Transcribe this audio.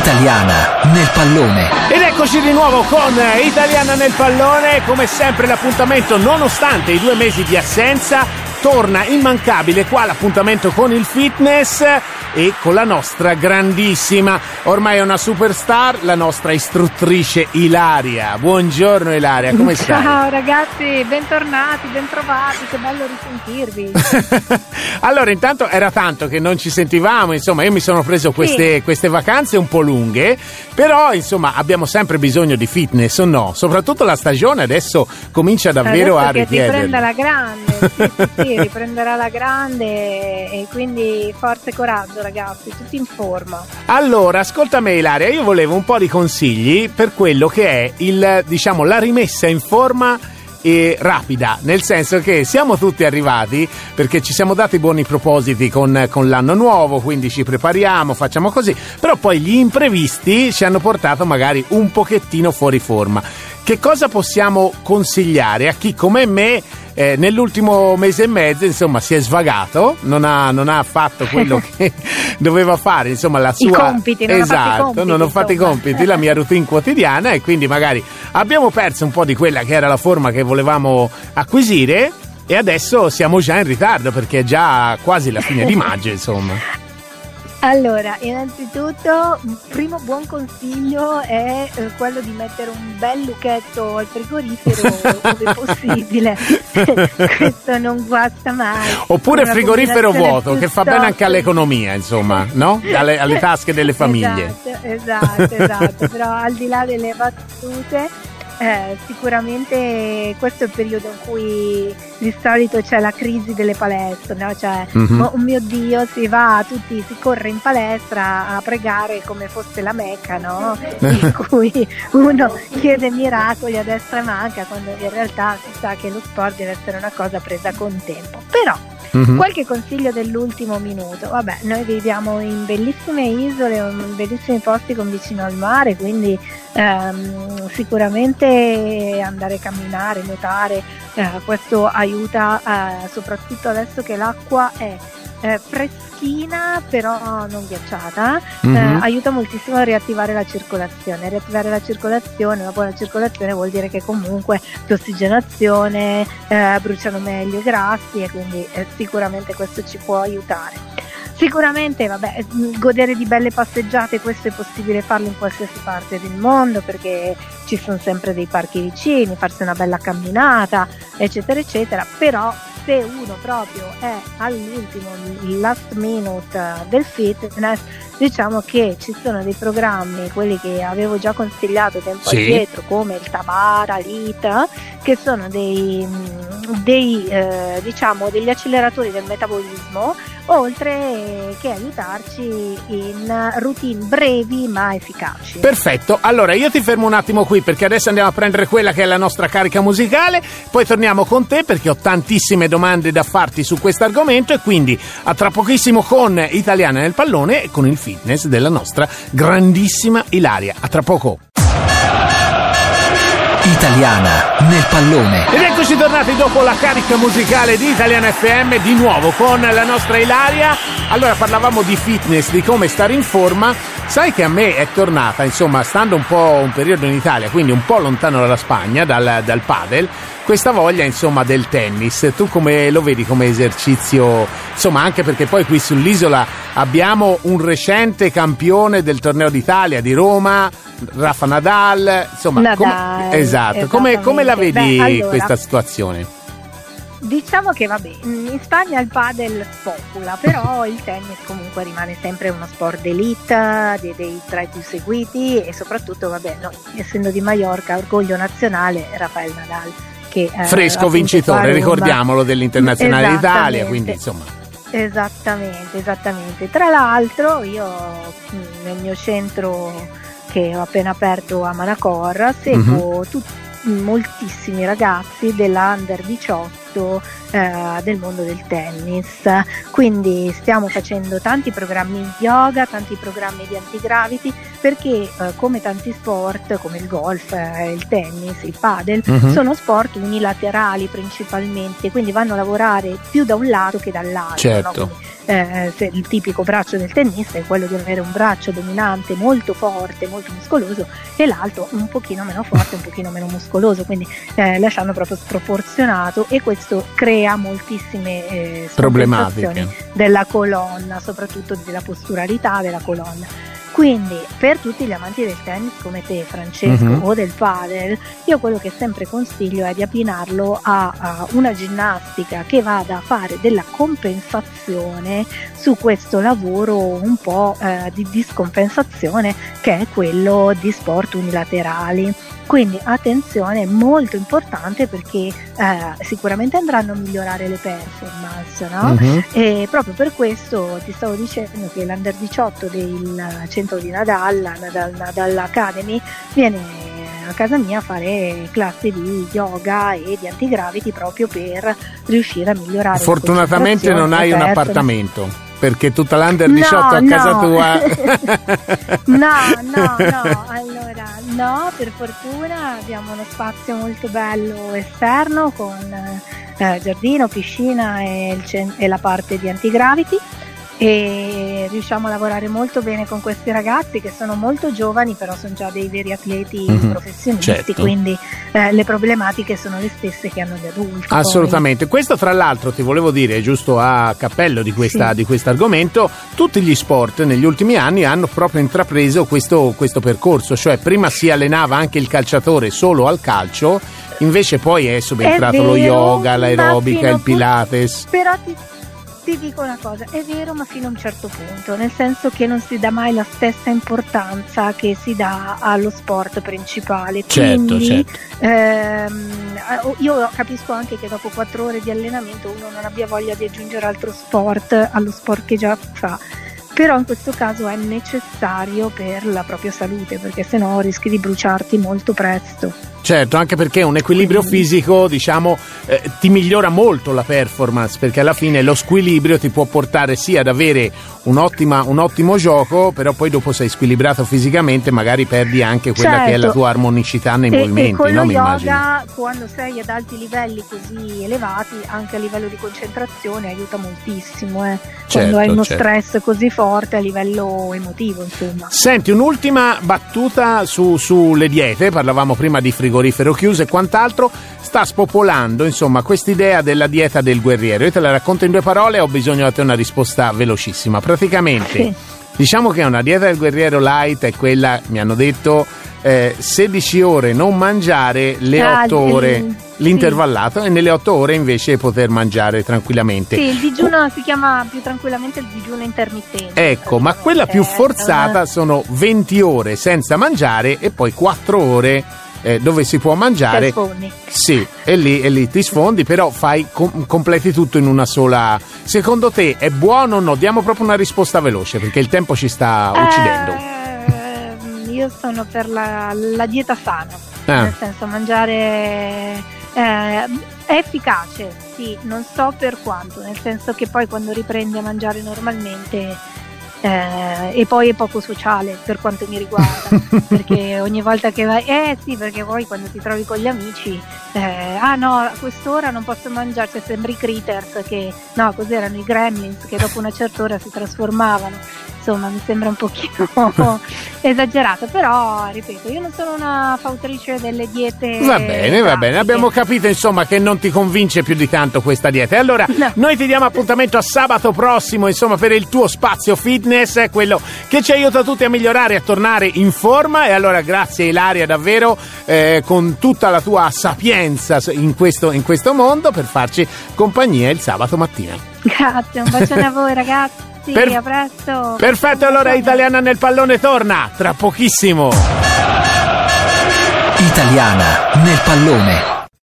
Italiana nel pallone. Ed eccoci di nuovo con Italiana nel pallone, come sempre l'appuntamento nonostante i due mesi di assenza torna immancabile qua l'appuntamento con il fitness e con la nostra grandissima, ormai è una superstar, la nostra istruttrice Ilaria. Buongiorno Ilaria, come stai? Ciao ragazzi, bentornati, bentrovati, che bello risentirvi. allora, intanto era tanto che non ci sentivamo, insomma, io mi sono preso queste, sì. queste vacanze un po' lunghe, però insomma abbiamo sempre bisogno di fitness o no? Soprattutto la stagione adesso comincia davvero adesso a richiedere. riprende la grande, sì, sì, sì, riprenderà la grande e quindi forza e coraggio ragazzi, tutti in forma. Allora, ascolta me Ilaria, io volevo un po' di consigli per quello che è il, diciamo, la rimessa in forma e rapida, nel senso che siamo tutti arrivati perché ci siamo dati buoni propositi con, con, l'anno nuovo, quindi ci prepariamo, facciamo così, però poi gli imprevisti ci hanno portato magari un pochettino fuori forma. Che cosa possiamo consigliare a chi come me eh, nell'ultimo mese e mezzo insomma si è svagato, non ha, non ha fatto quello che doveva fare, insomma la sua... I compiti, non esatto, compiti, non ho fatto insomma. i compiti, la mia routine quotidiana e quindi magari abbiamo perso un po' di quella che era la forma che volevamo acquisire e adesso siamo già in ritardo perché è già quasi la fine di maggio insomma. Allora, innanzitutto, il primo buon consiglio è eh, quello di mettere un bel lucchetto al frigorifero dove possibile. Questo non guasta mai. Oppure frigorifero vuoto, che fa bene anche all'economia, insomma, no? Alle, alle tasche delle famiglie. Esatto, esatto, esatto. Però al di là delle battute eh, sicuramente questo è il periodo in cui di solito c'è la crisi delle palestre, no? cioè, mm-hmm. oh mio Dio, si va, tutti si corre in palestra a pregare come fosse la Mecca, no? in cui uno chiede miracoli a destra e manca, quando in realtà si sa che lo sport deve essere una cosa presa con tempo. Però Mm-hmm. Qualche consiglio dell'ultimo minuto. Vabbè, noi viviamo in bellissime isole, in bellissimi posti con vicino al mare, quindi ehm, sicuramente andare a camminare, nuotare, eh, questo aiuta eh, soprattutto adesso che l'acqua è eh, freschina però non ghiacciata, mm-hmm. eh, mhm. aiuta moltissimo a riattivare la circolazione. Riattivare la circolazione, una buona circolazione vuol dire che comunque più ossigenazione, eh, bruciano meglio i grassi e quindi eh, sicuramente questo ci può aiutare. Sicuramente, vabbè, godere di belle passeggiate, questo è possibile farlo in qualsiasi parte del mondo perché ci sono sempre dei parchi vicini, farsi una bella camminata, eccetera, eccetera, però se uno proprio è all'ultimo, il last minute del fitness, diciamo che ci sono dei programmi, quelli che avevo già consigliato tempo sì. addietro, come il Tabara, l'ITA, che sono dei, dei, eh, diciamo, degli acceleratori del metabolismo, oltre che aiutarci in routine brevi ma efficaci. Perfetto, allora io ti fermo un attimo qui perché adesso andiamo a prendere quella che è la nostra carica musicale, poi torniamo con te perché ho tantissime domande da farti su questo argomento e quindi a tra pochissimo con Italiana nel pallone e con il film fitness della nostra grandissima Ilaria. A tra poco. Italiana nel pallone. Ed eccoci tornati dopo la carica musicale di Italiana FM di nuovo con la nostra Ilaria. Allora parlavamo di fitness, di come stare in forma. Sai che a me è tornata, insomma, stando un po' un periodo in Italia, quindi un po' lontano dalla Spagna, dal, dal padel, questa voglia insomma del tennis. Tu come lo vedi come esercizio? Insomma, anche perché poi qui sull'isola abbiamo un recente campione del torneo d'Italia di Roma, Rafa Nadal. Insomma, Nadal, come, esatto. Come, come, la vedi Beh, allora, questa situazione? Diciamo che vabbè, in Spagna il padel spopula, però il tennis comunque rimane sempre uno sport d'elite, dei, dei tra i più seguiti e soprattutto, vabbè, noi essendo di Mallorca, orgoglio nazionale, Rafael Nadal che fresco vincitore, ricordiamolo, dell'Internazionale d'Italia, quindi insomma. Esattamente, esattamente. Tra l'altro io nel mio centro che ho appena aperto a Manacor seguo mm-hmm. tutti moltissimi ragazzi della Under 18 soprattutto eh, del mondo del tennis. Quindi stiamo facendo tanti programmi di yoga, tanti programmi di antigravity perché eh, come tanti sport come il golf, eh, il tennis, il padel uh-huh. sono sport unilaterali principalmente, quindi vanno a lavorare più da un lato che dall'altro. Certo. No? eh, il tipico braccio del tennista è quello di avere un braccio dominante molto forte, molto muscoloso e l'altro un pochino meno forte, un pochino meno muscoloso, quindi eh, lasciando proprio sproporzionato e questo crea moltissime eh, problematiche della colonna, soprattutto della posturalità della colonna. Quindi per tutti gli amanti del tennis come te Francesco uh-huh. o del padel, io quello che sempre consiglio è di abbinarlo a, a, una ginnastica che vada a fare della compensazione su questo lavoro un po' eh, di discompensazione che è quello di sport unilaterali. Quindi attenzione, molto importante perché eh, sicuramente andranno a migliorare le performance, no? Uh-huh. E proprio per questo ti stavo dicendo che l'Under 18 del centro di Nadal, Nadal, Nadal Academy, viene a casa mia a fare classi di yoga e di antigravity proprio per riuscire a migliorare. Fortunatamente non hai un appartamento perché tutta l'under 18 no, a casa no. tua. no, no, no, allora no, per fortuna abbiamo uno spazio molto bello esterno con eh, giardino, piscina e, cent- e la parte di antigravity e riusciamo a lavorare molto bene con questi ragazzi che sono molto giovani però sono già dei veri atleti mm-hmm, professionisti certo. quindi eh, le problematiche sono le stesse che hanno gli adulti assolutamente poi. questo tra l'altro ti volevo dire giusto a cappello di, questa, sì. di questo argomento tutti gli sport negli ultimi anni hanno proprio intrapreso questo, questo percorso cioè prima si allenava anche il calciatore solo al calcio invece poi è subentrato è vero, lo yoga, l'aerobica, il pilates. Però ti, ti dico una cosa, è vero ma fino a un certo punto, nel senso che non si dà mai la stessa importanza che si dà allo sport principale. Certo, Quindi, certo. Ehm, io capisco anche che dopo quattro ore di allenamento uno non abbia voglia di aggiungere altro sport allo sport che già fa però in questo caso è necessario per la propria salute perché sennò rischi di bruciarti molto presto. Certo, anche perché un equilibrio fisico, diciamo, eh, ti migliora molto la performance, perché alla fine lo squilibrio ti può portare sia ad avere un, un ottimo gioco, però poi dopo sei squilibrato fisicamente, magari perdi anche quella certo. che è la certo. tua armonicità nei e, movimenti, e con no? lo yoga, quando sei ad alti livelli così elevati, anche a livello di concentrazione aiuta moltissimo, eh? quando certo, hai uno certo. stress così forte a livello emotivo, insomma. Senti, un'ultima battuta su, sulle diete, parlavamo prima di frigorifero chiuso e quant'altro, sta spopolando, insomma, quest'idea della dieta del guerriero. Io te la racconto in due parole e ho bisogno da te una risposta velocissima. Praticamente, sì. Diciamo che una dieta del guerriero light è quella, mi hanno detto, eh, 16 ore non mangiare, le ah, 8 ore l'intervallato sì. e nelle 8 ore invece poter mangiare tranquillamente. Sì, il digiuno si chiama più tranquillamente il digiuno intermittente. Ecco, ma quella più forzata sono 20 ore senza mangiare e poi 4 ore eh, dove si può mangiare. Sì, e lì, e lì ti sfondi, però fai com- completi tutto in una sola. Secondo te è buono o no? Diamo proprio una risposta veloce perché il tempo ci sta uccidendo. Eh, io sono per la, la dieta sana, ah. nel senso mangiare. Eh, è efficace, sì, non so per quanto, nel senso che poi quando riprendi a mangiare normalmente eh, e poi è poco sociale per quanto mi riguarda perché ogni volta che vai eh sì perché poi quando ti trovi con gli amici eh, ah no a quest'ora non posso mangiare se sembri critters che no cos'erano i gremlins che dopo una certa ora si trasformavano insomma mi sembra un pochino esagerato, però ripeto, io non sono una fautrice delle diete. Va bene, va bene, abbiamo capito insomma che non ti convince più di tanto questa dieta. E allora no. noi ti diamo appuntamento a sabato prossimo, insomma, per il tuo spazio fitness, quello che ci aiuta tutti a migliorare, a tornare in forma. E allora grazie Ilaria davvero eh, con tutta la tua sapienza in questo, in questo mondo per farci compagnia il sabato mattina. Grazie, un bacione a voi ragazzi. Sì, per... a presto. Perfetto, allora Italiana nel pallone torna tra pochissimo. Italiana nel pallone.